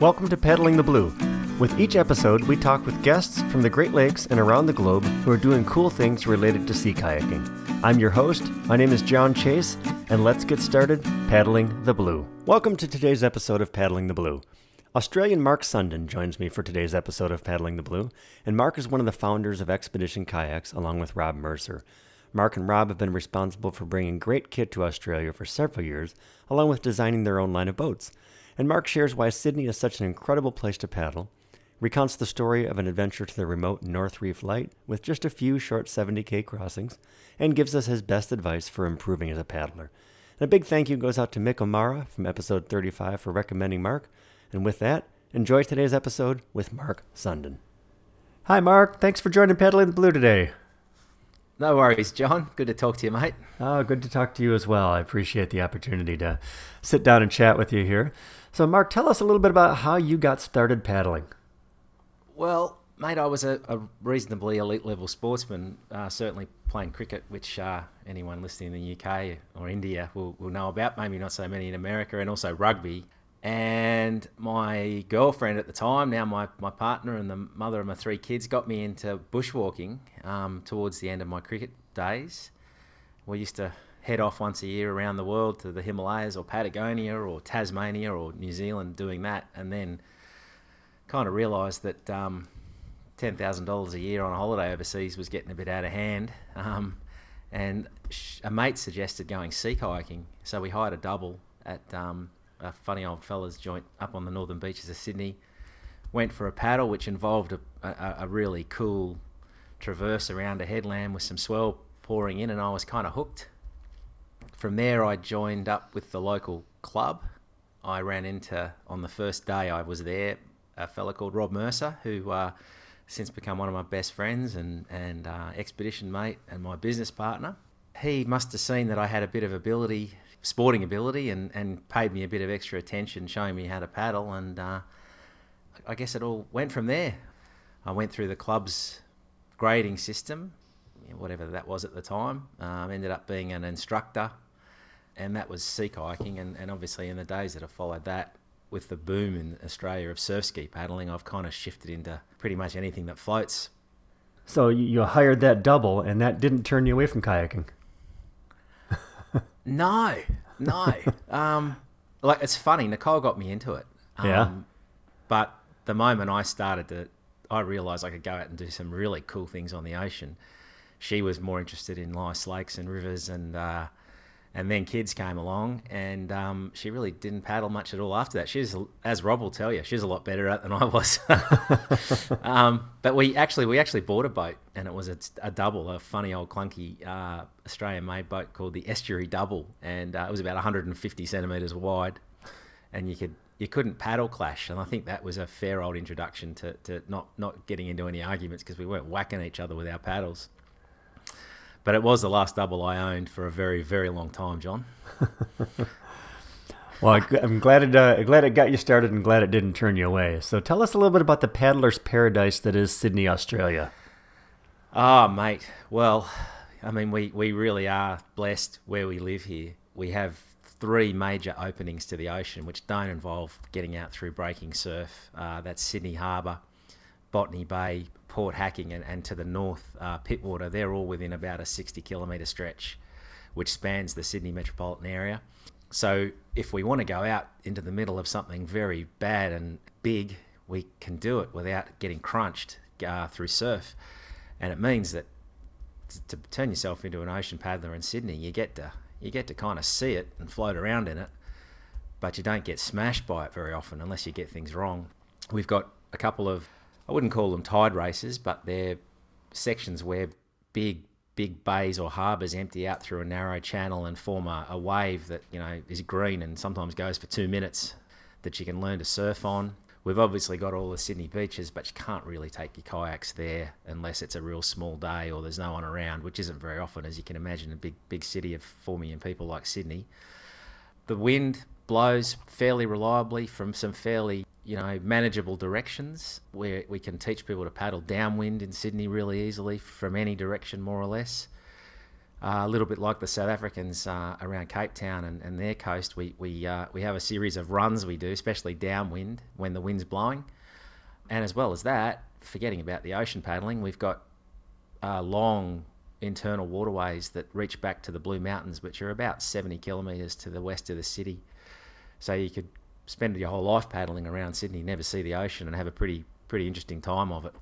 Welcome to Paddling the Blue. With each episode, we talk with guests from the Great Lakes and around the globe who are doing cool things related to sea kayaking. I'm your host. My name is John Chase, and let's get started paddling the blue. Welcome to today's episode of Paddling the Blue. Australian Mark Sundin joins me for today's episode of Paddling the Blue, and Mark is one of the founders of Expedition Kayaks along with Rob Mercer. Mark and Rob have been responsible for bringing great kit to Australia for several years, along with designing their own line of boats. And Mark shares why Sydney is such an incredible place to paddle, recounts the story of an adventure to the remote North Reef Light with just a few short 70k crossings, and gives us his best advice for improving as a paddler. And a big thank you goes out to Mick O'Mara from episode 35 for recommending Mark. And with that, enjoy today's episode with Mark Sundin. Hi, Mark. Thanks for joining Paddling the Blue today. No worries, John. Good to talk to you, mate. Oh, good to talk to you as well. I appreciate the opportunity to sit down and chat with you here. So, Mark, tell us a little bit about how you got started paddling. Well, mate, I was a, a reasonably elite level sportsman, uh, certainly playing cricket, which uh, anyone listening in the UK or India will, will know about, maybe not so many in America, and also rugby. And my girlfriend at the time, now my, my partner and the mother of my three kids, got me into bushwalking um, towards the end of my cricket days. We used to head off once a year around the world to the Himalayas or Patagonia or Tasmania or New Zealand doing that. And then kind of realised that um, $10,000 a year on a holiday overseas was getting a bit out of hand. Um, and a mate suggested going sea kayaking. So we hired a double at um, a funny old fella's joint up on the northern beaches of Sydney. Went for a paddle, which involved a, a, a really cool traverse around a headland with some swell pouring in, and I was kind of hooked. From there, I joined up with the local club. I ran into, on the first day I was there, a fella called Rob Mercer, who uh, since become one of my best friends and, and uh, expedition mate and my business partner. He must have seen that I had a bit of ability sporting ability and, and paid me a bit of extra attention, showing me how to paddle. And uh, I guess it all went from there. I went through the club's grading system, whatever that was at the time. Um, ended up being an instructor, and that was sea kayaking. And, and obviously, in the days that have followed that, with the boom in Australia of surf ski paddling, I've kind of shifted into pretty much anything that floats. So you hired that double, and that didn't turn you away from kayaking. No, no. um, like it's funny. Nicole got me into it. Um, yeah. But the moment I started to, I realised I could go out and do some really cool things on the ocean. She was more interested in nice lakes and rivers and uh, and then kids came along, and um, she really didn't paddle much at all after that. She's, as Rob will tell you, she's a lot better at than I was. um, but we actually we actually bought a boat, and it was a, a double, a funny old clunky uh, Australian-made boat called the Estuary Double, and uh, it was about 150 centimeters wide, and you could you couldn't paddle clash, and I think that was a fair old introduction to, to not not getting into any arguments because we weren't whacking each other with our paddles. But it was the last double I owned for a very, very long time, John. well, I'm glad it uh, glad it got you started, and glad it didn't turn you away. So, tell us a little bit about the paddler's paradise that is Sydney, Australia. Ah, oh, mate. Well, I mean, we we really are blessed where we live here. We have three major openings to the ocean, which don't involve getting out through breaking surf. Uh, that's Sydney Harbour, Botany Bay, Port Hacking, and, and to the north, uh, Pittwater. They're all within about a 60 kilometre stretch, which spans the Sydney metropolitan area. So if we want to go out into the middle of something very bad and big, we can do it without getting crunched uh, through surf. And it means that to, to turn yourself into an ocean paddler in Sydney, you get to you get to kind of see it and float around in it, but you don't get smashed by it very often unless you get things wrong. We've got a couple of I wouldn't call them tide races, but they're sections where big big bays or harbours empty out through a narrow channel and form a, a, wave that you know is green and sometimes goes for two minutes that you can learn to surf on. We've obviously got all the Sydney beaches, but you can't really take your kayaks there unless it's a real small day or there's no one around, which isn't very often, as you can imagine, a big big city of four million people like Sydney. The wind blows fairly reliably from some fairly you know, manageable directions where we can teach people to paddle downwind in Sydney really easily from any direction, more or less. uh, a little bit like the South Africans uh, around Cape Town and, and their coast, we we uh, we have a series of runs we do, especially downwind when the wind's blowing, and as well as that, forgetting about the ocean paddling, we've got uh, long internal waterways that reach back to the Blue Mountains, which are about 70 kilometres to the west of the city. So you could spend your whole life paddling around Sydney, never see the ocean, and have a pretty pretty interesting time of it.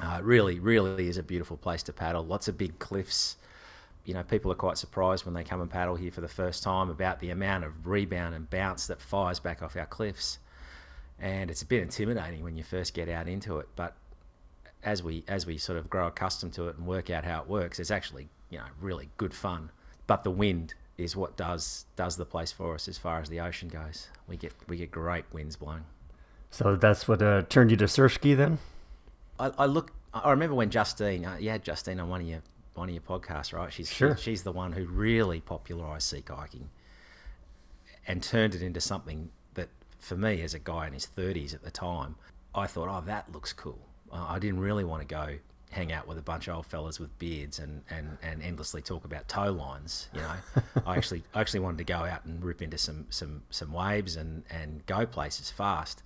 Uh, really, really is a beautiful place to paddle. Lots of big cliffs. You know, people are quite surprised when they come and paddle here for the first time about the amount of rebound and bounce that fires back off our cliffs. And it's a bit intimidating when you first get out into it, but as we as we sort of grow accustomed to it and work out how it works, it's actually you know really good fun. But the wind is what does does the place for us as far as the ocean goes. We get we get great winds blowing. So that's what uh, turned you to surf ski then. I, I look. I remember when Justine, uh, had Justine on one of your one of your podcasts, right? She's sure. she's the one who really popularised sea kayaking and turned it into something that, for me, as a guy in his thirties at the time, I thought, oh, that looks cool. I didn't really want to go hang out with a bunch of old fellas with beards and, and, and endlessly talk about tow lines. You know, I actually I actually wanted to go out and rip into some some some waves and and go places fast.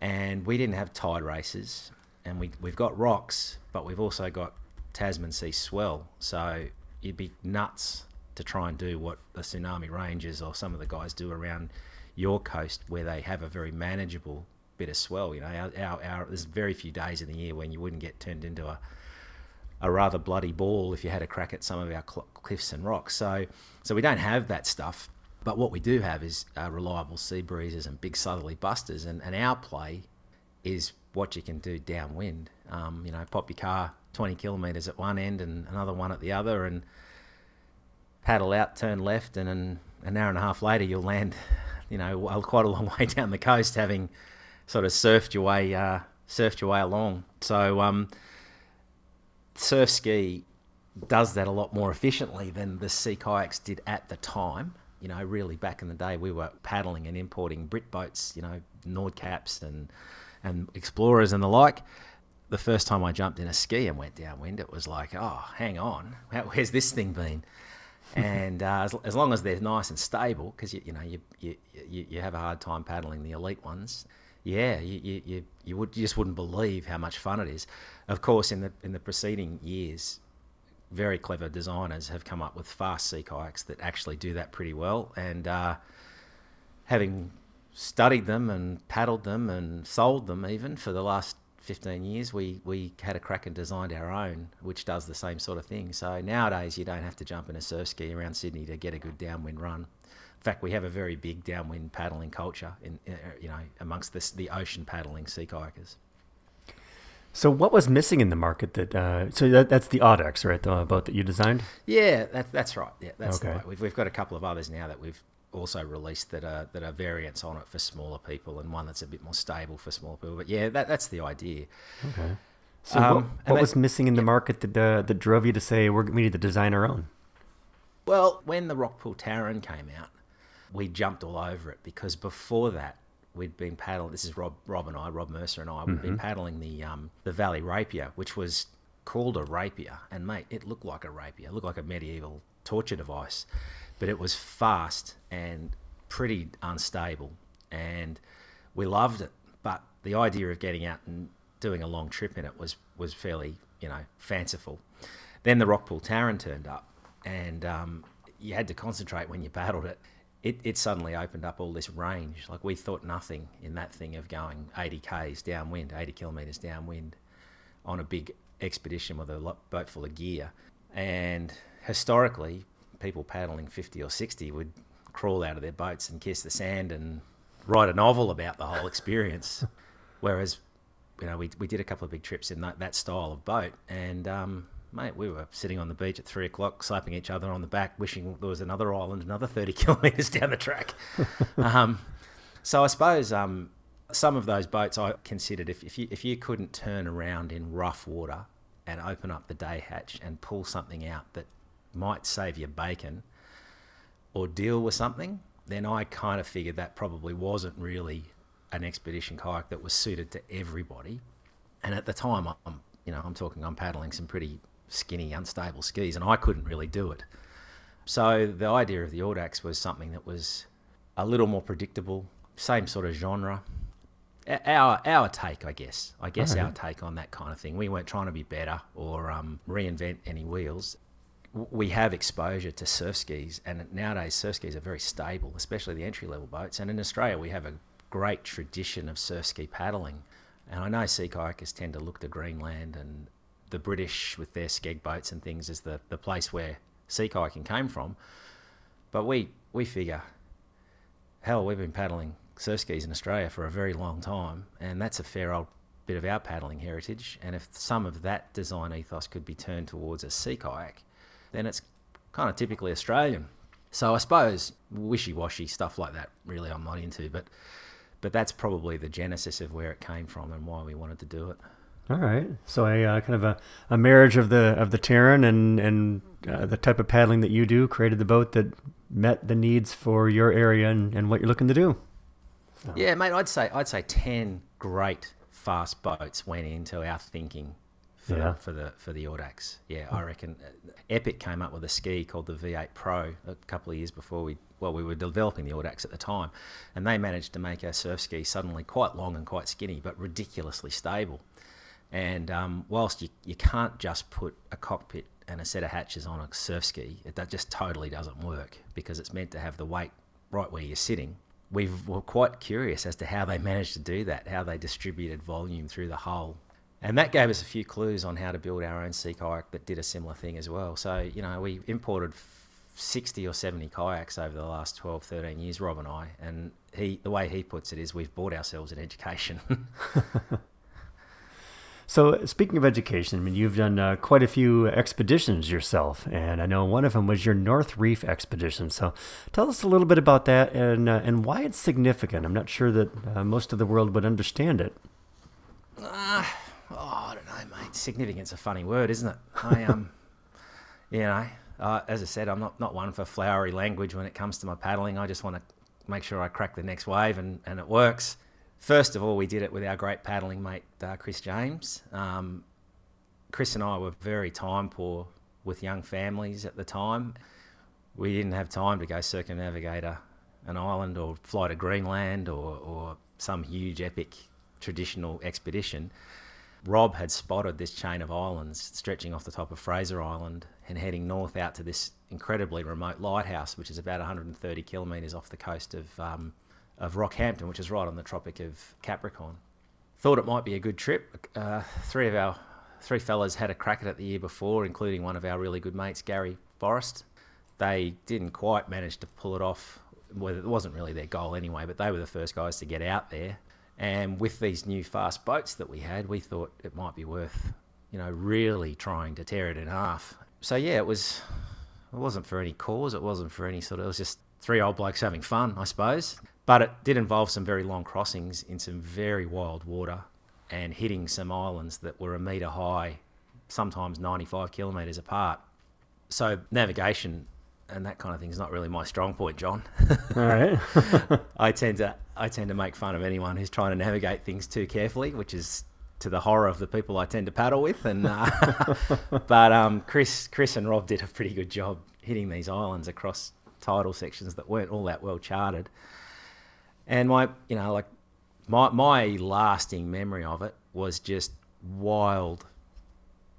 And we didn't have tide races, and we we've got rocks, but we've also got Tasman Sea swell. So you'd be nuts to try and do what the tsunami rangers or some of the guys do around your coast, where they have a very manageable bit of swell. You know, our, our, our, there's very few days in the year when you wouldn't get turned into a a rather bloody ball if you had a crack at some of our cl- cliffs and rocks. So, so we don't have that stuff. But what we do have is uh, reliable sea breezes and big southerly busters, and, and our play is what you can do downwind. Um, you know, pop your car 20 kilometres at one end and another one at the other, and paddle out, turn left, and an, an hour and a half later you'll land, you know, quite a long way down the coast, having sort of surfed your way, uh, surfed your way along. So, um, surf ski does that a lot more efficiently than the sea kayaks did at the time you know, really back in the day, we were paddling and importing Brit boats, you know, Nordkapps and and Explorers and the like. The first time I jumped in a ski and went downwind, it was like, oh, hang on, where's this thing been? and uh, as, as long as they're nice and stable, because you, you know you, you you you have a hard time paddling the elite ones. Yeah, you, you, you would you just wouldn't believe how much fun it is. Of course, in the in the preceding years, very clever designers have come up with fast sea kayaks that actually do that pretty well. And uh, having studied them and paddled them and sold them even for the last 15 years, we, we had a crack and designed our own, which does the same sort of thing. So nowadays, you don't have to jump in a surf ski around Sydney to get a good downwind run. In fact, we have a very big downwind paddling culture in, uh, you know, amongst this, the ocean paddling sea kayakers. So what was missing in the market that? Uh, so that, that's the Audax, right? The boat that you designed. Yeah, that, that's right. Yeah, that's okay. right. We've, we've got a couple of others now that we've also released that are that are variants on it for smaller people, and one that's a bit more stable for smaller people. But yeah, that, that's the idea. Okay. So um, what, what that, was missing in the market that uh, that drove you to say we need to design our own? Well, when the Rockpool Taran came out, we jumped all over it because before that we'd been paddling. This is Rob, Rob and I, Rob Mercer and I. We'd mm-hmm. been paddling the um, the Valley Rapier, which was called a rapier, and mate, it looked like a rapier. It looked like a medieval torture device, but it was fast and pretty unstable, and we loved it. But the idea of getting out and doing a long trip in it was was fairly you know fanciful. Then the Rockpool Taran turned up, and um, you had to concentrate when you paddled it it, it suddenly opened up all this range. Like we thought nothing in that thing of going 80 k's downwind, 80 kilometres downwind on a big expedition with a boat full of gear. And historically, people paddling 50 or 60 would crawl out of their boats and kiss the sand and write a novel about the whole experience. Whereas, you know, we, we did a couple of big trips in that, that style of boat and um, mate, we were sitting on the beach at three o'clock, slapping each other on the back, wishing there was another island, another 30 kilometres down the track. um, so I suppose um, some of those boats I considered if, if, you, if you couldn't turn around in rough water and open up the day hatch and pull something out that might save your bacon or deal with something, then I kind of figured that probably wasn't really an expedition kayak that was suited to everybody. And at the time, I'm, you know, I'm talking, I'm paddling some pretty skinny, unstable skis, and I couldn't really do it. So the idea of the Audax was something that was a little more predictable, same sort of genre. Our our take, I guess, I guess right. our take on that kind of thing. We weren't trying to be better or um, reinvent any wheels. We have exposure to surf skis, and nowadays surf skis are very stable, especially the entry level boats. And in Australia, we have a great tradition of surf ski paddling. And I know sea kayakers tend to look to Greenland and the British with their skeg boats and things as the, the place where sea kayaking came from. But we, we figure, hell, we've been paddling surf skis in Australia for a very long time, and that's a fair old bit of our paddling heritage. And if some of that design ethos could be turned towards a sea kayak, then it's kind of typically Australian. So I suppose wishy washy stuff like that, really, I'm not into. But but that's probably the genesis of where it came from and why we wanted to do it. All right, so a uh, kind of a, a marriage of the of the Taran and and uh, the type of paddling that you do created the boat that met the needs for your area and, and what you're looking to do. So. Yeah, mate, I'd say I'd say ten great fast boats went into our thinking for, yeah. for the for the Audax. Yeah, I reckon uh, Epic came up with a ski called the V8 Pro a couple of years before we well we were developing the Audax at the time, and they managed to make our surf ski suddenly quite long and quite skinny, but ridiculously stable. And um, whilst you, you can't just put a cockpit and a set of hatches on a surf ski, it, that just totally doesn't work because it's meant to have the weight right where you're sitting. We were quite curious as to how they managed to do that, how they distributed volume through the hull and that gave us a few clues on how to build our own sea kayak that did a similar thing as well. So, you know, we imported 60 or 70 kayaks over the last 12, 13 years, Rob and I. And he, the way he puts it is we've bought ourselves an education. so, speaking of education, I mean, you've done uh, quite a few expeditions yourself. And I know one of them was your North Reef expedition. So, tell us a little bit about that and, uh, and why it's significant. I'm not sure that uh, most of the world would understand it. Uh, oh, I don't know, mate. Significant's a funny word, isn't it? I um, you know, uh, as I said, I'm not not one for flowery language when it comes to my paddling. I just want to make sure I crack the next wave and and it works. First of all, we did it with our great paddling mate uh, Chris James. Um, Chris and I were very time poor with young families at the time. We didn't have time to go circumnavigate an island or fly to Greenland or, or some huge epic traditional expedition. Rob had spotted this chain of islands stretching off the top of Fraser Island and heading north out to this incredibly remote lighthouse, which is about 130 kilometres off the coast of, um, of Rockhampton, which is right on the Tropic of Capricorn. Thought it might be a good trip. Uh, three of our three fellas had a crack at it the year before, including one of our really good mates, Gary Forrest. They didn't quite manage to pull it off. Well, it wasn't really their goal anyway, but they were the first guys to get out there. And with these new fast boats that we had, we thought it might be worth, you know, really trying to tear it in half. So yeah, it was. It wasn't for any cause. It wasn't for any sort of. It was just three old blokes having fun, I suppose. But it did involve some very long crossings in some very wild water and hitting some islands that were a metre high, sometimes 95 kilometres apart. So navigation and that kind of thing is not really my strong point, John. All right. I tend to I tend to make fun of anyone who's trying to navigate things too carefully, which is to the horror of the people I tend to paddle with. And uh, but um, Chris Chris and Rob did a pretty good job hitting these islands across tidal sections that weren't all that well charted. And my you know like my my lasting memory of it was just wild,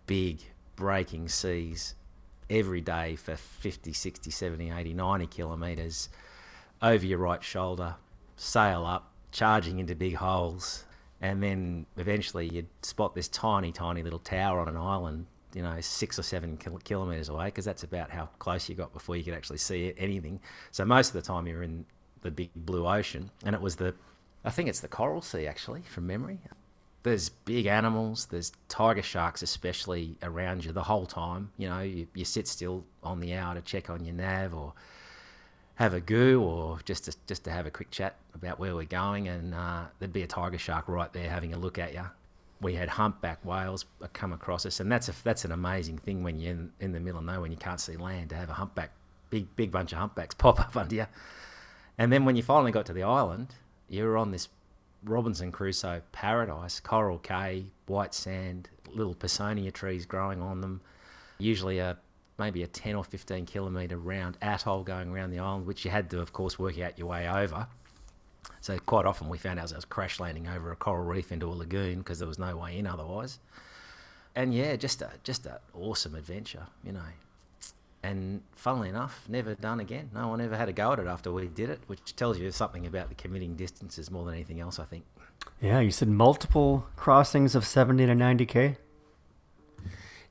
big breaking seas every day for 50, 60, 70, 80, 90 kilometres over your right shoulder, sail up, charging into big holes. And then eventually you'd spot this tiny, tiny little tower on an island, you know, six or seven kilometres away, because that's about how close you got before you could actually see anything. So most of the time you're in the big blue ocean. And it was the, I think it's the Coral Sea actually, from memory there's big animals, there's tiger sharks especially around you the whole time. You know, you, you sit still on the hour to check on your nav or have a goo or just to, just to have a quick chat about where we're going, and uh, there'd be a tiger shark right there having a look at you. We had humpback whales come across us, and that's a, that's an amazing thing when you're in, in the middle of nowhere and you can't see land to have a humpback, big big bunch of humpbacks pop up under you. And then when you finally got to the island, you were on this Robinson Crusoe paradise, coral cay, white sand, little pisonia trees growing on them, usually a maybe a 10 or 15 kilometre round atoll going around the island, which you had to, of course, work out your way over. So quite often we found ourselves crash landing over a coral reef into a lagoon because there was no way in otherwise. And yeah, just a just an awesome adventure, you know. And funnily enough, never done again. No one ever had a go at it after we did it, which tells you something about the committing distances more than anything else, I think. Yeah, you said multiple crossings of 70 to 90k.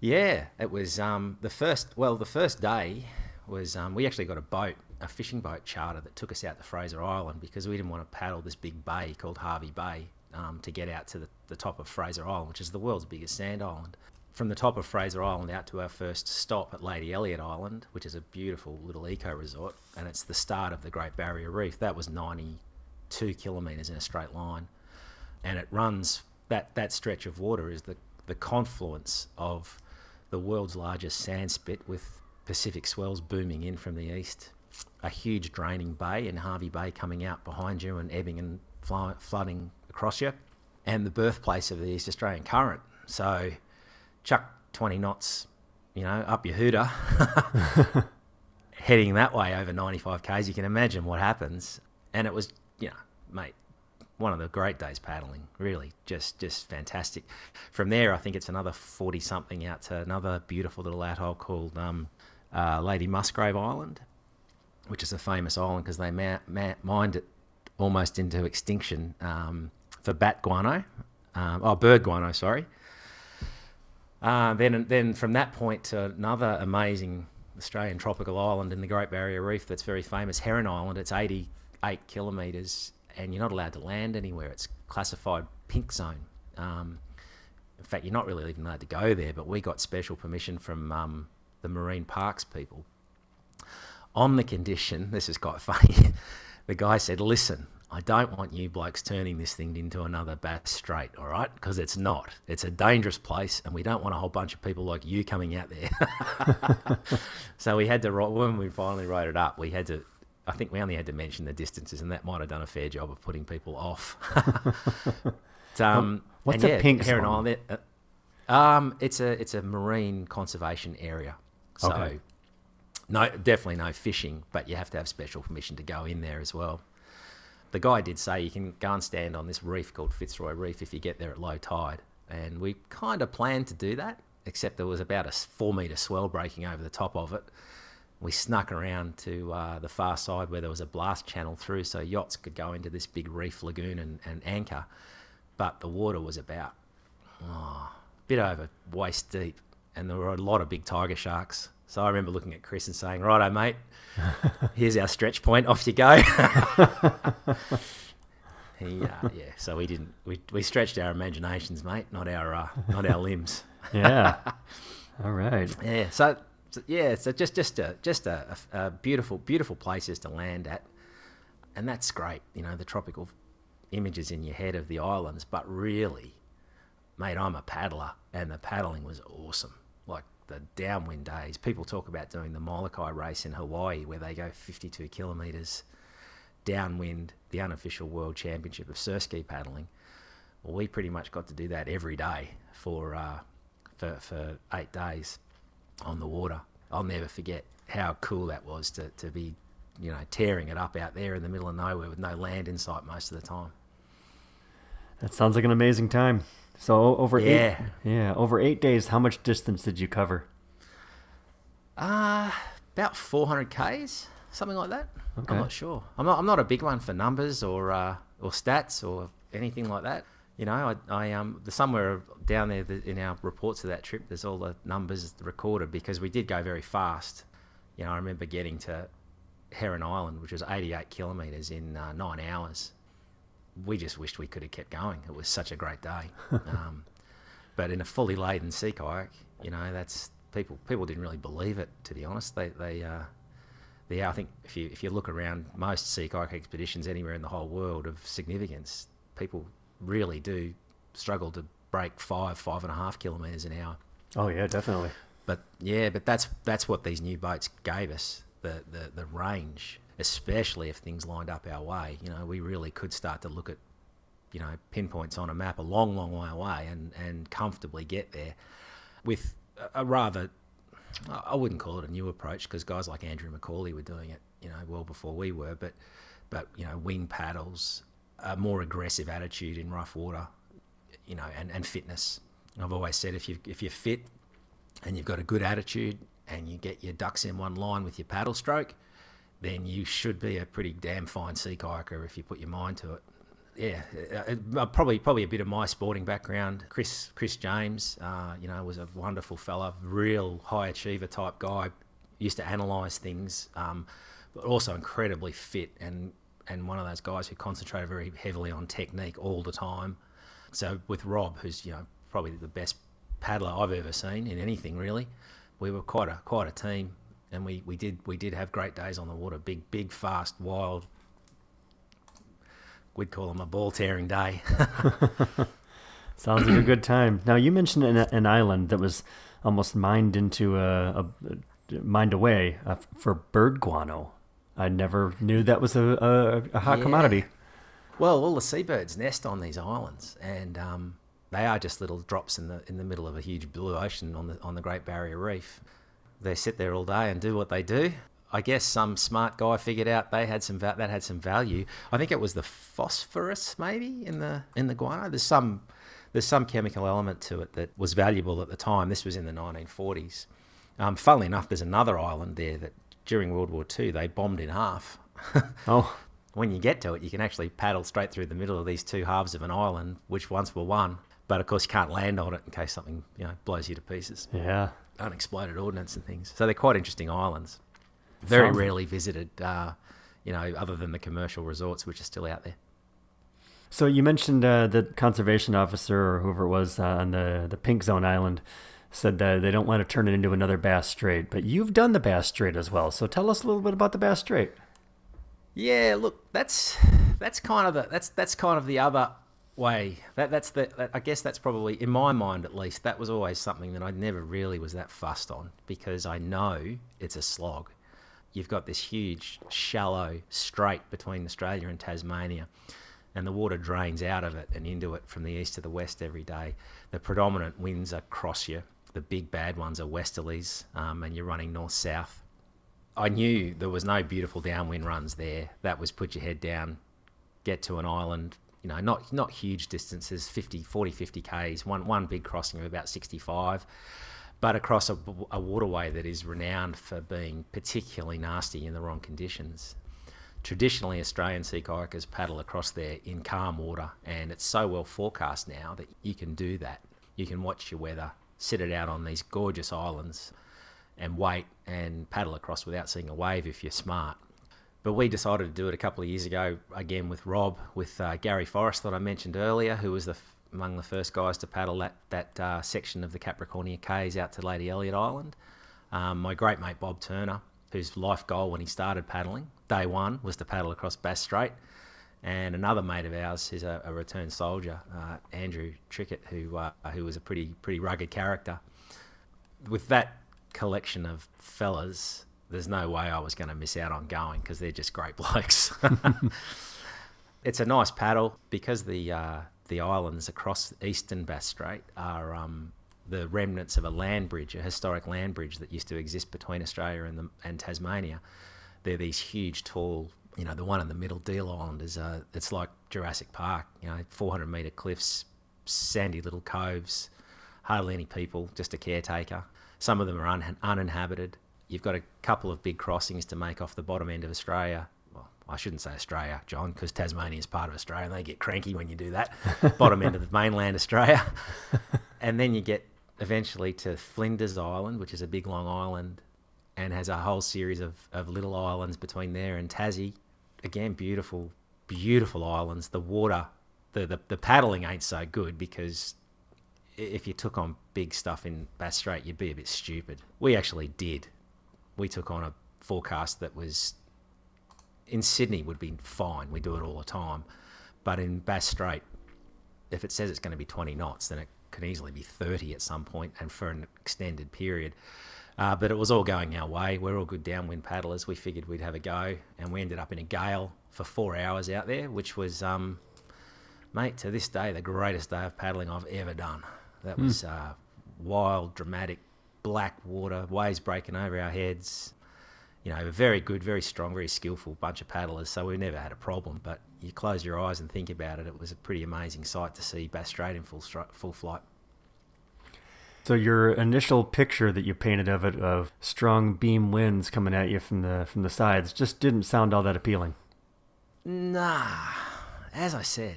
Yeah, it was um, the first. Well, the first day was um, we actually got a boat, a fishing boat charter that took us out to Fraser Island because we didn't want to paddle this big bay called Hervey Bay um, to get out to the, the top of Fraser Island, which is the world's biggest sand island. From the top of Fraser Island out to our first stop at Lady Elliot Island, which is a beautiful little eco resort, and it's the start of the Great Barrier Reef. That was 92 kilometres in a straight line, and it runs that that stretch of water is the the confluence of the world's largest sand spit with Pacific swells booming in from the east, a huge draining bay in Hervey Bay coming out behind you and ebbing and flooding across you, and the birthplace of the East Australian current. So, chuck 20 knots, you know, up your hooter, heading that way over 95 k's. You can imagine what happens. And it was, you know, mate, one of the great days paddling. Really, just just fantastic. From there, I think it's another forty something out to another beautiful little atoll called um, uh, Lady Musgrave Island, which is a famous island because they ma- ma- mined it almost into extinction um, for bat guano, um, oh bird guano, sorry. Uh, then then from that point to another amazing Australian tropical island in the Great Barrier Reef that's very famous, Heron Island. It's 88 kilometres and you're not allowed to land anywhere. It's classified pink zone. Um, in fact, you're not really even allowed to go there, but we got special permission from um, the marine parks people on the condition. This is quite funny. the guy said, "Listen, I don't want you blokes turning this thing into another Bass Strait, all right? Because it's not. It's a dangerous place, and we don't want a whole bunch of people like you coming out there. so we had to, when we finally wrote it up, we had to I think we only had to mention the distances, and that might have done a fair job of putting people off. um, What's a yeah, pink Heron Island? Uh, um, it's a it's a marine conservation area. So okay. no, definitely no fishing, but you have to have special permission to go in there as well. The guy did say you can go and stand on this reef called Fitzroy Reef if you get there at low tide, and we kind of planned to do that, except there was about a four meter swell breaking over the top of it we snuck around to uh, the far side where there was a blast channel through so yachts could go into this big reef lagoon and, and anchor. But the water was about oh, a bit over waist deep, and there were a lot of big tiger sharks. So I remember looking at Chris and saying, "Righto, mate, here's our stretch point. Off you go." he, uh, yeah. So we didn't. We, we stretched our imaginations, mate, not our uh, not our limbs. yeah. All right. Yeah. So so, yeah, so just just a just a, a, beautiful beautiful places to land at, and that's great. You know the tropical images in your head of the islands, but really, mate, I'm a paddler, and the paddling was awesome. Like the downwind days, people talk about doing the Molokai race in Hawaii, where they go 52 kilometers downwind, the unofficial world championship of surf ski paddling. Well, we pretty much got to do that every day for uh, for for eight days on the water. I'll never forget how cool that was to, to be, you know, tearing it up out there in the middle of nowhere with no land in sight most of the time. That sounds like an amazing time. So over yeah. eight, yeah, over eight days, how much distance did you cover? Uh about 400 k's, something like that. Okay. I'm not sure. I'm not. I'm not a big one for numbers or uh, or stats or anything like that. You know, I, I um, somewhere down there in our reports of that trip, there's all the numbers recorded because we did go very fast. You know, I remember getting to Heron Island, which was 88 kilometres in uh, nine hours. We just wished we could have kept going. It was such a great day. um, but in a fully laden sea kayak, you know, that's people. People didn't really believe it, to be honest. They, they, uh, yeah, I think if you if you look around most sea kayak expeditions anywhere in the whole world of significance, people really do struggle to break five, five and a half kilometres an hour. Oh yeah, definitely. But yeah, but that's that's what these new boats gave us the, the the range, especially if things lined up our way. You know, we really could start to look at you know pinpoints on a map a long, long way away and and comfortably get there with a rather I wouldn't call it a new approach because guys like Andrew McAuley were doing it, you know, well before we were. But, but you know, wing paddles, a more aggressive attitude in rough water, you know, and, and fitness. I've always said if you if you're fit and you've got a good attitude and you get your ducks in one line with your paddle stroke, then you should be a pretty damn fine sea kayaker if you put your mind to it. Yeah, uh, uh, probably probably a bit of my sporting background. Chris Chris James, uh, you know, was a wonderful fella, real high achiever type guy. Used to analyse things, um, but also incredibly fit and and one of those guys who concentrated very heavily on technique all the time. So with Rob, who's you know probably the best paddler I've ever seen in anything really, we were quite a quite a team, and we, we did we did have great days on the water. Big big fast wild. We'd call them a ball tearing day. Sounds like a good time. Now you mentioned an, an island that was almost mined into a, a mined away uh, for bird guano. I never knew that was a, a, a hot yeah. commodity. Well, all the seabirds nest on these islands, and um, they are just little drops in the in the middle of a huge blue ocean on the on the Great Barrier Reef. They sit there all day and do what they do. I guess some smart guy figured out they had some va- that had some value. I think it was the phosphorus maybe in the in the guano. There's some there's some chemical element to it that was valuable at the time. This was in the 1940s. Um, funnily enough, there's another island there that during World War II, they bombed in half. oh. When you get to it, you can actually paddle straight through the middle of these two halves of an island, which once were one. But of course, you can't land on it in case something you know blows you to pieces. Yeah, unexploded ordnance and things. So they're quite interesting islands. Very rarely visited, uh, you know, other than the commercial resorts which are still out there. So you mentioned uh, the conservation officer or whoever it was uh, on the the Pink Zone Island said that they don't want to turn it into another Bass Strait. But you've done the Bass Strait as well, so tell us a little bit about the Bass Strait. Yeah, look, that's that's kind of the that's that's kind of the other way. That that's the that, I guess that's probably in my mind at least that was always something that I never really was that fussed on because I know it's a slog. You've got this huge shallow strait between Australia and Tasmania and the water drains out of it and into it from the east to the west every day. The predominant winds across you the big bad ones are westerlies, um, and you're running north south. I knew there was no beautiful downwind runs there. That was put your head down, get to an island, you know, not not huge distances, 50, 40, 50 k's, one one big crossing of about 65, but across a, a waterway that is renowned for being particularly nasty in the wrong conditions. Traditionally, Australian sea kayakers paddle across there in calm water, and it's so well forecast now that you can do that. You can watch your weather, sit it out on these gorgeous islands and wait and paddle across without seeing a wave if you're smart. But we decided to do it a couple of years ago again with Rob, with uh, Gary Forrest that I mentioned earlier, who was the among the first guys to paddle that that uh, section of the Capricornia Cays out to Lady Elliot Island. Um, my great mate Bob Turner, whose life goal when he started paddling day one was to paddle across Bass Strait, and another mate of ours is a, a returned soldier, uh, Andrew Trickett, who uh, who was a pretty pretty rugged character. With that collection of fellas, there's no way I was going to miss out on going because they're just great blokes. it's a nice paddle because the uh, the islands across eastern Bass Strait are um, the remnants of a land bridge, a historic land bridge that used to exist between Australia and, the, and Tasmania. They're these huge, tall you know, the one in the middle, Deal Island, is uh, it's like Jurassic Park. You know, 400 meter cliffs, sandy little coves, hardly any people, just a caretaker. Some of them are un- uninhabited. You've got a couple of big crossings to make off the bottom end of Australia. Well, I shouldn't say Australia, John, because Tasmania is part of Australia, and they get cranky when you do that. bottom end of the mainland Australia, and then you get eventually to Flinders Island, which is a big long island and has a whole series of, of little islands between there and Tassie again, beautiful, beautiful islands. The water, the, the, the paddling ain't so good because if you took on big stuff in Bass Strait, you'd be a bit stupid. We actually did. We took on a forecast that was in Sydney would be fine. We do it all the time, but in Bass Strait, if it says it's going to be 20 knots, then it can easily be 30 at some point and for an extended period. Uh, but it was all going our way. We're all good downwind paddlers. We figured we'd have a go, and we ended up in a gale for four hours out there, which was, um, mate, to this day, the greatest day of paddling I've ever done. That hmm. was uh, wild, dramatic, black water, waves breaking over our heads. You know, a very good, very strong, very skillful bunch of paddlers. So we never had a problem. But you close your eyes and think about it, it was a pretty amazing sight to see Bass Strait in full stri- full flight. So your initial picture that you painted of it of strong beam winds coming at you from the from the sides just didn't sound all that appealing. Nah, as I said,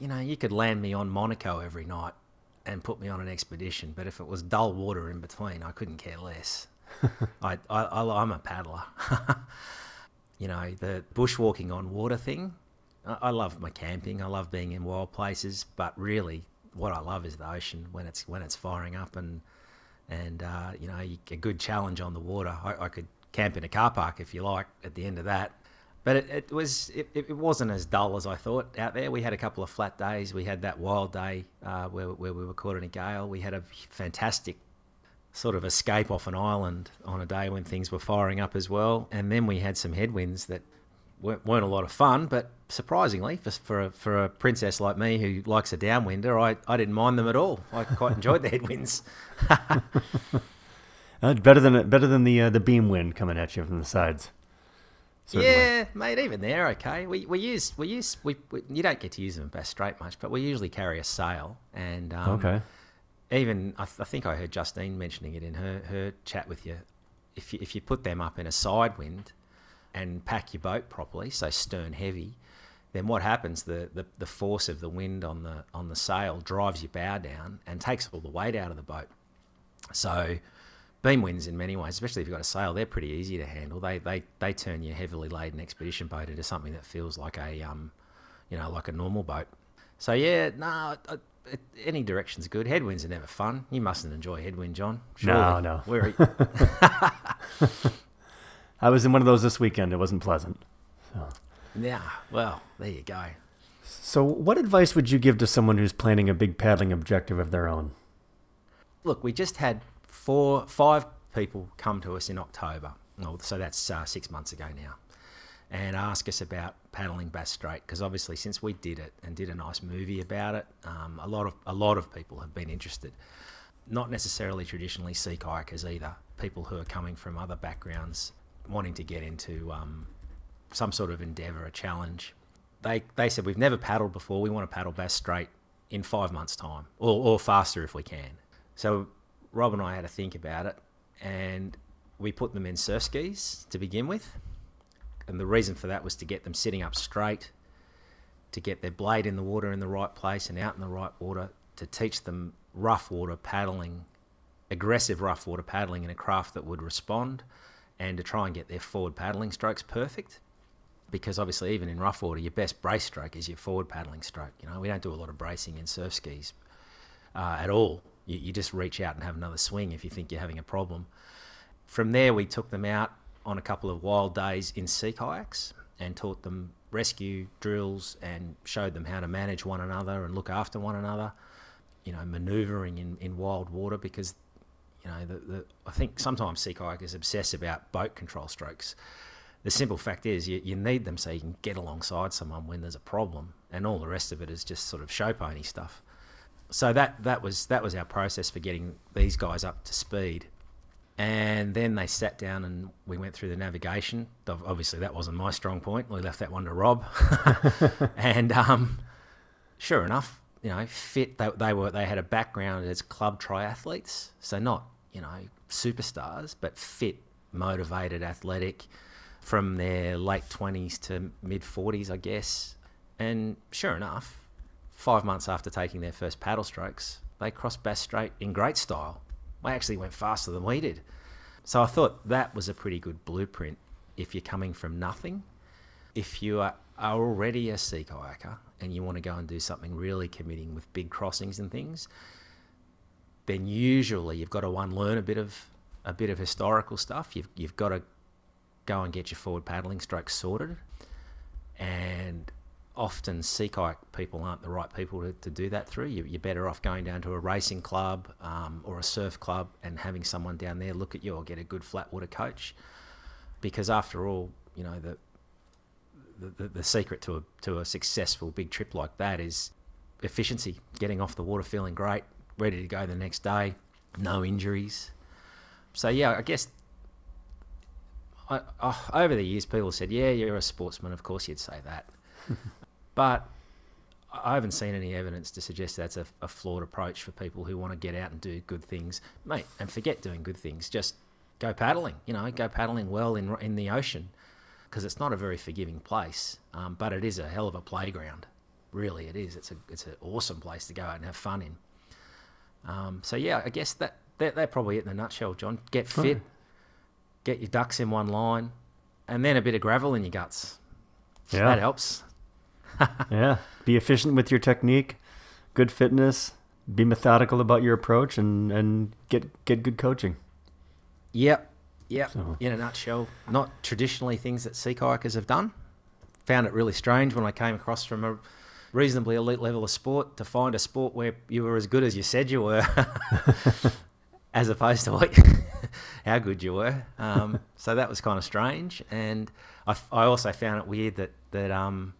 you know, you could land me on Monaco every night and put me on an expedition, but if it was dull water in between, I couldn't care less. I, I, am a paddler. you know, the bushwalking on water thing, I, I love my camping. I love being in wild places, but really, what I love is the ocean when it's when it's firing up and and uh, you know a good challenge on the water. I, I, could camp in a car park if you like at the end of that, but it, it was it, it wasn't as dull as I thought out there. We had a couple of flat days. We had that wild day uh, where where we were caught in a gale. We had a fantastic sort of escape off an island on a day when things were firing up as well, and then we had some headwinds that weren't, weren't a lot of fun, but surprisingly, for, for, a, for a princess like me who likes a downwinder, I, I didn't mind them at all. I quite enjoyed the headwinds. uh, better than better than the uh, the beam wind coming at you from the sides. Certainly. Yeah, mate. Even there, okay. We we use we use we, we, you don't get to use them Bass Strait much, but we usually carry a sail and um, okay. Even I, th- I think I heard Justine mentioning it in her her chat with you. If you if you put them up in a side wind, and pack your boat properly, so stern heavy, then what happens? The, the, the force of the wind on the on the sail drives your bow down and takes all the weight out of the boat. So beam winds in many ways, especially if you've got a sail, they're pretty easy to handle. They they, they turn your heavily laden expedition boat into something that feels like a um, you know, like a normal boat. So yeah, no, nah, any direction's good. Headwinds are never fun. You mustn't enjoy headwind, John. Surely. No, no. Where I was in one of those this weekend. It wasn't pleasant. So. Yeah, well, there you go. So, what advice would you give to someone who's planning a big paddling objective of their own? Look, we just had four, five people come to us in October. So that's uh, six months ago now, and ask us about paddling Bass Strait because obviously since we did it and did a nice movie about it, um, a lot of a lot of people have been interested. Not necessarily traditionally sea kayakers either. People who are coming from other backgrounds wanting to get into um, some sort of endeavour, a challenge. They they said we've never paddled before. We want to paddle Bass Strait in five months' time, or or faster if we can. So Rob and I had to think about it, and we put them in surf skis to begin with. And the reason for that was to get them sitting up straight, to get their blade in the water in the right place and out in the right water, to teach them rough water paddling, aggressive rough water paddling in a craft that would respond and to try and get their forward paddling strokes perfect. Because obviously, even in rough water, your best brace stroke is your forward paddling stroke. You know, we don't do a lot of bracing in surf skis uh, at all. You, you just reach out and have another swing if you think you're having a problem. From there, we took them out on a couple of wild days in sea kayaks and taught them rescue drills and showed them how to manage one another and look after one another. You know, manoeuvring in, in wild water because you know, the, the, I think sometimes sea kayakers obsess about boat control strokes. The simple fact is, you, you need them so you can get alongside someone when there's a problem, and all the rest of it is just sort of show pony stuff. So that that was that was our process for getting these guys up to speed. And then they sat down and we went through the navigation. Obviously, that wasn't my strong point. We left that one to Rob. and um, sure enough, you know, fit. They, they were they had a background as club triathletes, so not you know superstars, but fit, motivated, athletic, from their late twenties to mid forties, I guess. And sure enough, five months after taking their first paddle strokes, they crossed Bass Strait in great style. They actually went faster than we did. So I thought that was a pretty good blueprint if you're coming from nothing. If you are already a sea kayaker and you want to go and do something really committing with big crossings and things, then usually you've got to one learn a bit of a bit of historical stuff. You've you've got to go and get your forward paddling strokes sorted, often sea kayak people aren't the right people to, to do that through. You, are better off going down to a racing club um, or a surf club and having someone down there look at you or get a good flat water coach, because after all, you know the the, the secret to a to a successful big trip like that is efficiency, getting off the water feeling great, ready to go the next day, no injuries. so yeah, I guess I, oh, over the years, people said, "Yeah, you're a sportsman. Of course, you'd say that." but I haven't seen any evidence to suggest that's a, a, flawed approach for people who want to get out and do good things, mate. And forget doing good things. Just go paddling. You know, go paddling well in in the ocean because it's not a very forgiving place, um, but it is a hell of a playground. Really, it is. It's a it's an awesome place to go out and have fun in. Um, so yeah, I guess that they're, they're, probably it in a nutshell, John. Get fit, right. get your ducks in one line, and then a bit of gravel in your guts. Yeah, that helps. Yeah, be efficient with your technique, good fitness, be methodical about your approach, and and get get good coaching. Yep, yep. So. In a nutshell, not traditionally things that sea kayakers have done. Found it really strange when I came across from a reasonably elite level of sport to find a sport where you were as good as you said you were, as opposed to what, how good you were. Um, so that was kind of strange, and I, I also found it weird that that um,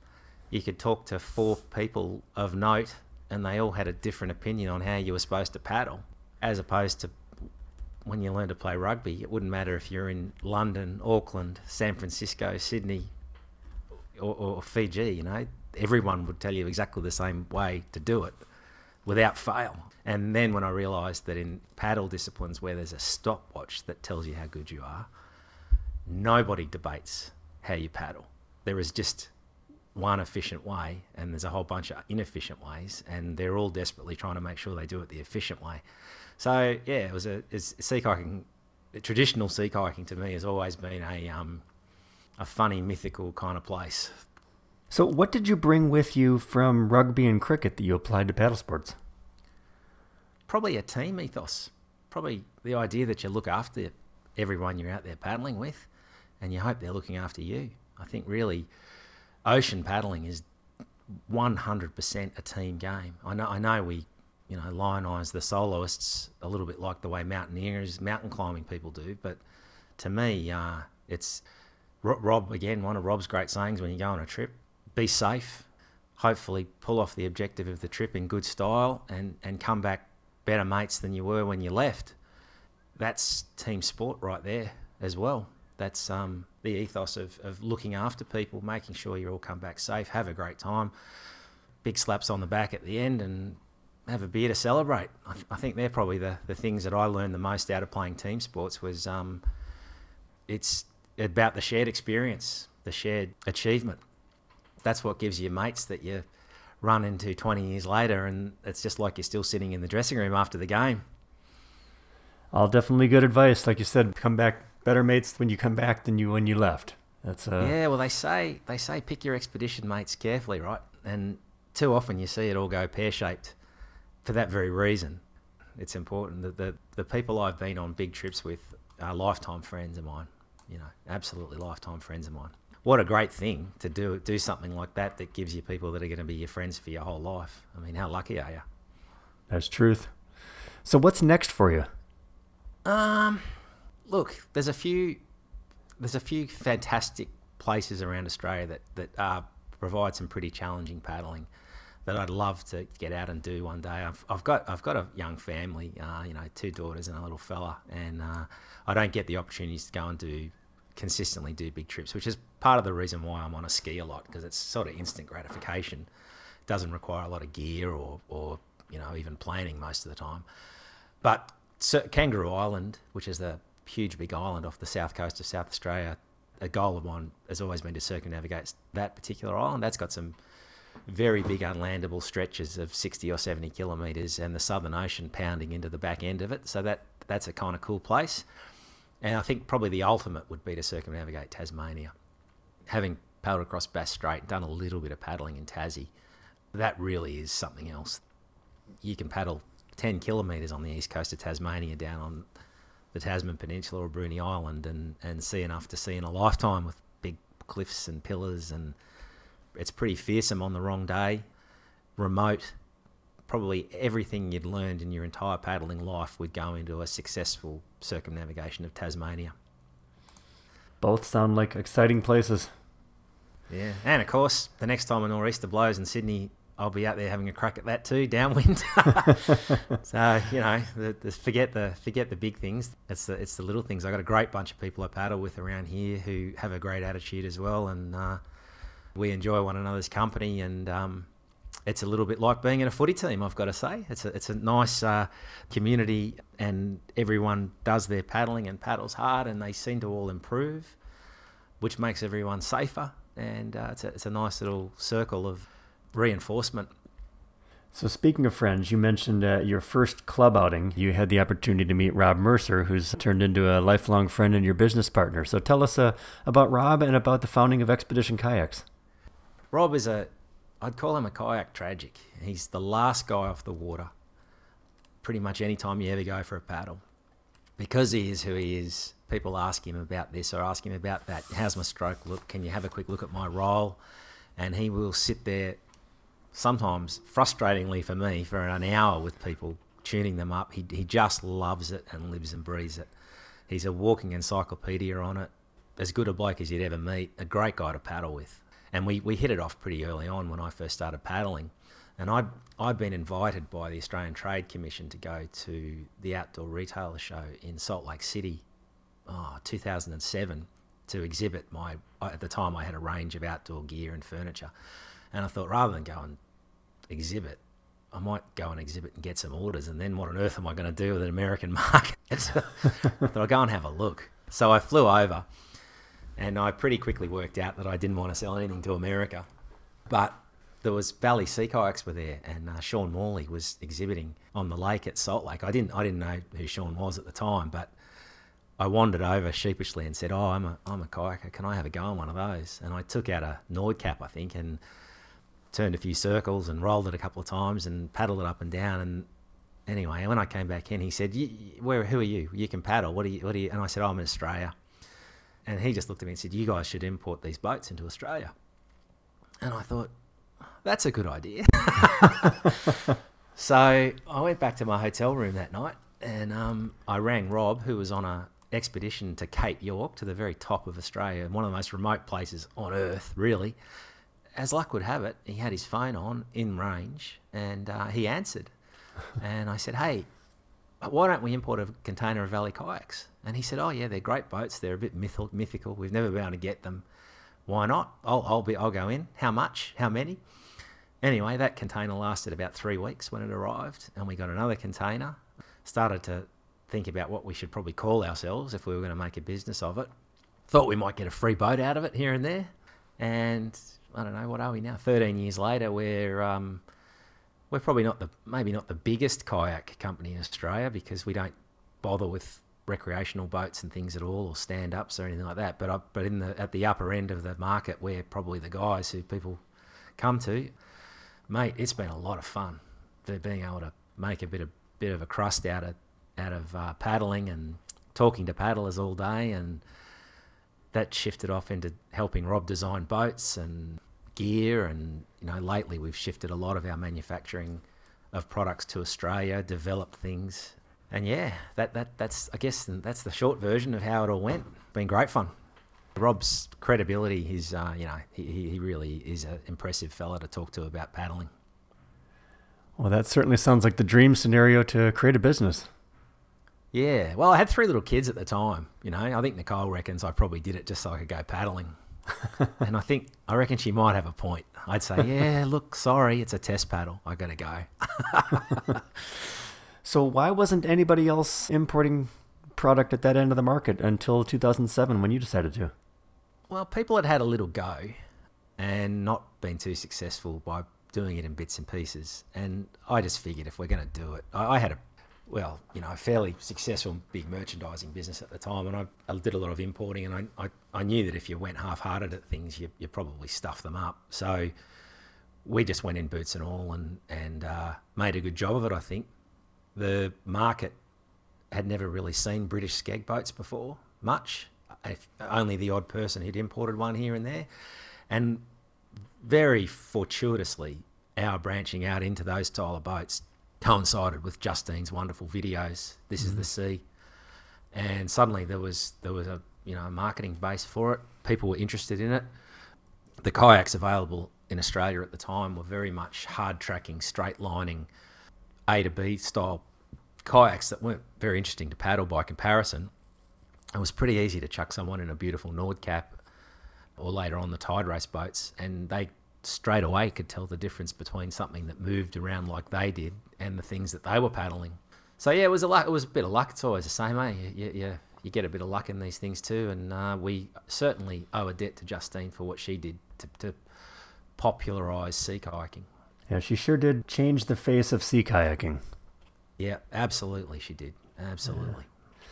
you could talk to four people of note, and they all had a different opinion on how you were supposed to paddle, as opposed to when you learn to play rugby. It wouldn't matter if you're in London, Auckland, San Francisco, Sydney, or, or Fiji. You know, everyone would tell you exactly the same way to do it without fail. And then when I realised that in paddle disciplines where there's a stopwatch that tells you how good you are, nobody debates how you paddle. There is just one efficient way, and there's a whole bunch of inefficient ways, and they're all desperately trying to make sure they do it the efficient way. So yeah, it was a it's, sea kayaking. Traditional sea kayaking to me has always been a um, a funny mythical kind of place so, what did you bring with you from rugby and cricket that you applied to paddle sports? Probably a team ethos. Probably the idea that you look after everyone you're out there paddling with, and you hope they're looking after you. I think really, ocean paddling is 100% a team game. I know, I know we, you know, lionize the soloists a little bit like the way mountaineers, mountain climbing people do, but to me, uh, it's Rob again. One of Rob's great sayings when you go on a trip: be safe, hopefully pull off the objective of the trip in good style, and, and come back better mates than you were when you left. That's team sport right there as well. That's um, the ethos of, of looking after people, making sure you all come back safe, have a great time, big slaps on the back at the end, and have a beer to celebrate. I, th- I think they're probably the, the things that I learned the most out of playing team sports was um, it's about the shared experience, the shared achievement that's what gives you mates that you run into 20 years later, and it's just like you're still sitting in the dressing room after the game. All definitely good advice. Like you said, come back better mates when you come back than you when you left. That's uh... yeah. Well, they say they say pick your expedition mates carefully, right? And too often you see it all go pear shaped for that very reason. It's important that the the people I've been on big trips with are lifetime friends of mine. You know, absolutely lifetime friends of mine what a great thing to do do something like that that gives you people that are going to be your friends for your whole life. I mean, how lucky are you? That's truth. So what's next for you? Um, look, there's a few there's a few fantastic places around Australia that that uh, provide some pretty challenging paddling that I'd love to get out and do one day. I've, I've got I've got a young family, uh, you know, two daughters and a little fella, and uh, I don't get the opportunities to go and do consistently do big trips, which is part of the reason why I'm on a ski a lot because it's sort of instant gratification. It doesn't require a lot of gear or, or you know even planning most of the time. But so, Kangaroo Island, which is the huge big island off the south coast of South Australia, a goal of mine has always been to circumnavigate that particular island. That's got some very big unlandable stretches of 60 or 70 kilometres and the Southern Ocean pounding into the back end of it. So that that's a kind of cool place. And I think probably the ultimate would be to circumnavigate Tasmania. Having paddled across Bass Strait, done a little bit of paddling in Tassie, that really is something else. You can paddle 10 kilometres on the east coast of Tasmania down on the Tasman Peninsula or Bruny Island and, and see enough to see in a lifetime with big cliffs and pillars. And it's pretty fearsome on the wrong day, remote, probably everything you'd learned in your entire paddling life would go into a successful circumnavigation of Tasmania. Both sound like exciting places. Yeah, and of course, the next time a nor'easter blows in Sydney, I'll be out there having a crack at that too, downwind. so you know, the, the, forget the forget the big things. It's the it's the little things. I got a great bunch of people I paddle with around here who have a great attitude as well, and uh, we enjoy one another's company. And um, it's a little bit like being in a footy team. I've got to say, it's a it's a nice uh, community, and everyone does their paddling and paddles hard, and they seem to all improve, which makes everyone safer. And uh, it's a it's a nice little circle of reinforcement. So, speaking of friends, you mentioned uh, your first club outing. You had the opportunity to meet Rob Mercer, who's turned into a lifelong friend and your business partner. So, tell us uh, about Rob and about the founding of Expedition Kayaks. Rob is a, I'd call him a kayak tragic. He's the last guy off the water. Pretty much any time you ever go for a paddle, because he is who he is. People ask him about this or ask him about that. How's my stroke look? Can you have a quick look at my roll? And he will sit there sometimes frustratingly for me for an hour with people tuning them up. He, he just loves it and lives and breathes it. He's a walking encyclopedia on it. As good a bloke as you'd ever meet. A great guy to paddle with. And we, we hit it off pretty early on when I first started paddling. And I'd, I'd been invited by the Australian Trade Commission to go to the Outdoor Retailer Show in Salt Lake City, ah, oh, 2007, to exhibit my. At the time, I had a range of outdoor gear and furniture. And I thought rather than go and exhibit, I might go and exhibit and get some orders. And then what on earth am I going to do with an American market? so I thought I'll go and have a look. So I flew over and I pretty quickly worked out that I didn't want to sell anything to America. But there was Valley Sea Kayaks were there, and uh, Sean Morley was exhibiting on the lake at Salt Lake. I didn't I didn't know who Sean was at the time, but I wandered over sheepishly and said, "Oh, I'm a I'm a kayaker. Can I have a go on one of those?" And I took out a Nordkapp, I think, and turned a few circles and rolled it a couple of times and paddled it up and down. And anyway, when I came back in, he said, "Where? Who are you? You can paddle. What are you? What are you?" And I said, oh, "I'm in Australia." And he just looked at me and said, "You guys should import these boats into Australia." And I thought, "That's a good idea." so I went back to my hotel room that night and um, I rang Rob, who was on a expedition to Cape York, to the very top of Australia, one of the most remote places on earth, really as luck would have it, he had his phone on in range and uh, he answered. and I said, Hey, why don't we import a container of Valley kayaks? And he said, Oh, yeah, they're great boats. They're a bit mythical. We've never been able to get them. Why not? I'll, I'll, be, I'll go in. How much? How many? Anyway, that container lasted about three weeks when it arrived, and we got another container. Started to think about what we should probably call ourselves if we were going to make a business of it. Thought we might get a free boat out of it here and there. And I don't know what are we now? Thirteen years later, we're um, we're probably not the maybe not the biggest kayak company in Australia because we don't bother with recreational boats and things at all or stand ups or anything like that. But but in the at the upper end of the market, we're probably the guys who people come to. Mate, it's been a lot of fun. They're being able to make a bit of bit of a crust out of out of uh, paddling and talking to paddlers all day and that shifted off into helping Rob design boats and gear. And, you know, lately we've shifted a lot of our manufacturing of products to Australia, developed things. And yeah, that, that that's I guess that's the short version of how it all went. Been great fun. Rob's credibility, he's uh, you know he, he really is an impressive fella to talk to about paddling. Well, that certainly sounds like the dream scenario to create a business. Yeah, well, I had three little kids at the time. You know, I think Nicole reckons I probably did it just so I could go paddling. and I think I reckon she might have a point. I'd say, yeah, look, sorry, it's a test paddle. I gotta go. so why wasn't anybody else importing product at that end of the market until 2007 when you decided to? Well, people had had a little go and not been too successful by doing it in bits and pieces. And I just figured if we're going to do it, I, I had a well, you know, a fairly successful big merchandising business at the time, and I, I did a lot of importing, and I, I, I, knew that if you went half-hearted at things, you, you probably stuff them up. So we just went in boots and all, and and uh, made a good job of it. I think the market had never really seen British skeg boats before, much. If only the odd person had imported one here and there, and very fortuitously, our branching out into those style of boats coincided with Justine's wonderful videos. This mm-hmm. is the mm-hmm. sea, and suddenly there was there was a you know a marketing base for it. People were interested in it. The kayaks available in Australia at the time were very much hard tracking, straight lining, A to B style kayaks that weren't very interesting to paddle by comparison. It was pretty easy to chuck someone in a beautiful Nordkapp or later on the Tiderace boats, and they straight away could tell the difference between something that moved around like they did and the things that they were paddling. So yeah, it was a luck. It was a bit of luck. It's always the same, eh? You, you, you get a bit of luck in these things too, and uh, we certainly owe a debt to Justine for what she did to, to popularise sea kayaking. Yeah, she sure did change the face of sea kayaking. Yeah, absolutely, she did. Absolutely. Yeah.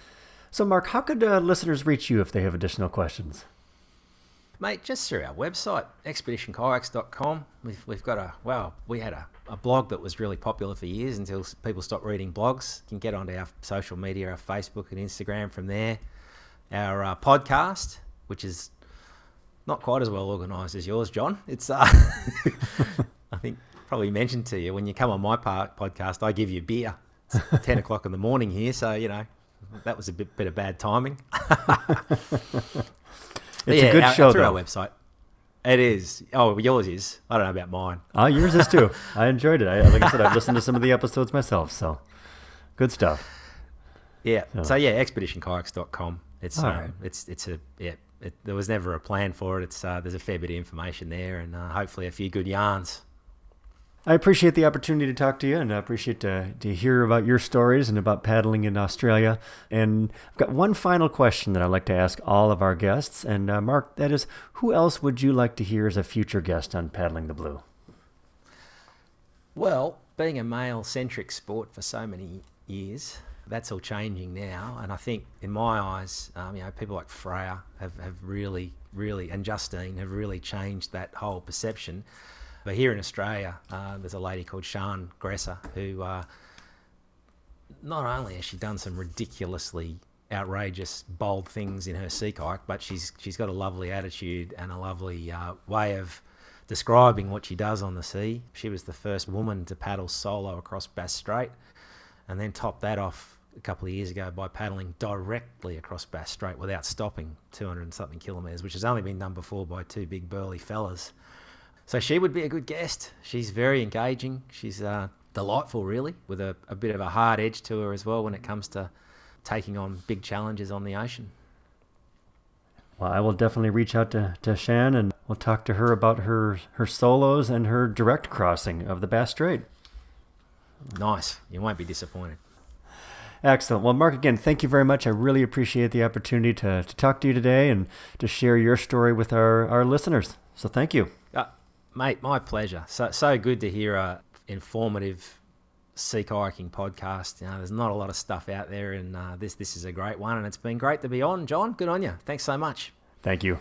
So, Mark, how could uh, listeners reach you if they have additional questions? Mate, just through our website, expeditionkayaks.com. We've, we've got a, well, we had a, a blog that was really popular for years until people stopped reading blogs. You can get onto our social media, our Facebook and Instagram from there. Our uh, podcast, which is not quite as well organised as yours, John. It's, uh, I think, probably mentioned to you when you come on my podcast, I give you beer. It's 10 o'clock in the morning here, so, you know, that was a bit, bit of bad timing. It's yeah, a good our, show, through though. our website. It is. Oh, yours is. I don't know about mine. Ah, yours is too. I enjoyed it. I, like I said, I've listened to some of the episodes myself, so good stuff. Yeah. So, so yeah, expeditionkayaks.com. It's um, right. it's it's a yeah. It, there was never a plan for it. It's uh, there's a fair bit of information there, and uh, hopefully a few good yarns. I appreciate the opportunity to talk to you and I appreciate to, to hear about your stories and about paddling in Australia. And I've got one final question that I'd like to ask all of our guests. And uh, Mark, that is, who else would you like to hear as a future guest on Paddling the Blue? Well, being a male centric sport for so many years, that's all changing now. And I think, in my eyes, um, you know, people like Freya have, have really, really, and Justine have really changed that whole perception. But here in Australia, uh, there's a lady called Sian Gresser who uh, not only has she done some ridiculously outrageous, bold things in her sea kayak, but she's she's got a lovely attitude and a lovely uh, way of describing what she does on the sea. She was the first woman to paddle solo across Bass Strait, and then topped that off a couple of years ago by paddling directly across Bass Strait without stopping, 200 and something kilometres, which has only been done before by two big burly fellas. So she would be a good guest. She's very engaging. She's uh, delightful, really, with a, a bit of a hard edge to her as well when it comes to taking on big challenges on the ocean. Well, I will definitely reach out to, to Shan and we'll talk to her about her, her solos and her direct crossing of the Bass Strait. Nice. You won't be disappointed. Excellent. Well, Mark, again, thank you very much. I really appreciate the opportunity to, to talk to you today and to share your story with our, our listeners. So thank you. Mate, my pleasure. So so good to hear a informative sea kayaking podcast. You know, there's not a lot of stuff out there, and uh, this this is a great one, and it's been great to be on. John, good on you. Thanks so much. Thank you.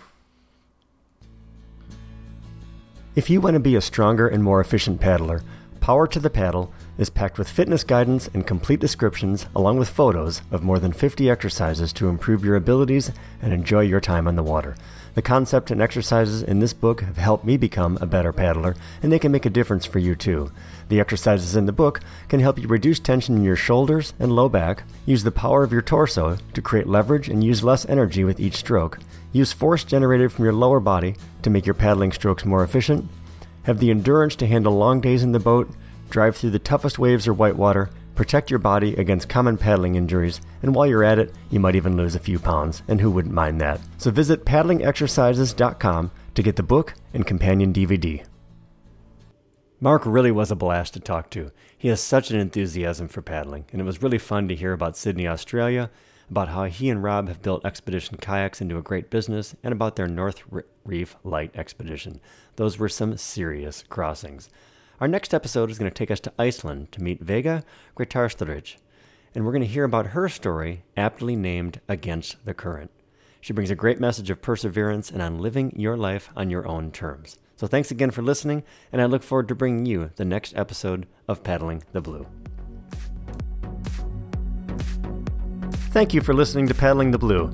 If you want to be a stronger and more efficient paddler, Power to the Paddle is packed with fitness guidance and complete descriptions, along with photos of more than 50 exercises to improve your abilities and enjoy your time on the water. The concept and exercises in this book have helped me become a better paddler, and they can make a difference for you too. The exercises in the book can help you reduce tension in your shoulders and low back, use the power of your torso to create leverage and use less energy with each stroke, use force generated from your lower body to make your paddling strokes more efficient, have the endurance to handle long days in the boat, drive through the toughest waves or whitewater, protect your body against common paddling injuries, and while you're at it, you might even lose a few pounds, and who wouldn't mind that? So visit paddlingexercises.com to get the book and companion DVD. Mark really was a blast to talk to. He has such an enthusiasm for paddling, and it was really fun to hear about Sydney, Australia, about how he and Rob have built Expedition Kayaks into a great business, and about their North Reef Light expedition. Those were some serious crossings. Our next episode is going to take us to Iceland to meet Veiga Gretarsdóttir, and we're going to hear about her story, aptly named Against the Current. She brings a great message of perseverance and on living your life on your own terms. So thanks again for listening, and I look forward to bringing you the next episode of Paddling the Blue. Thank you for listening to Paddling the Blue.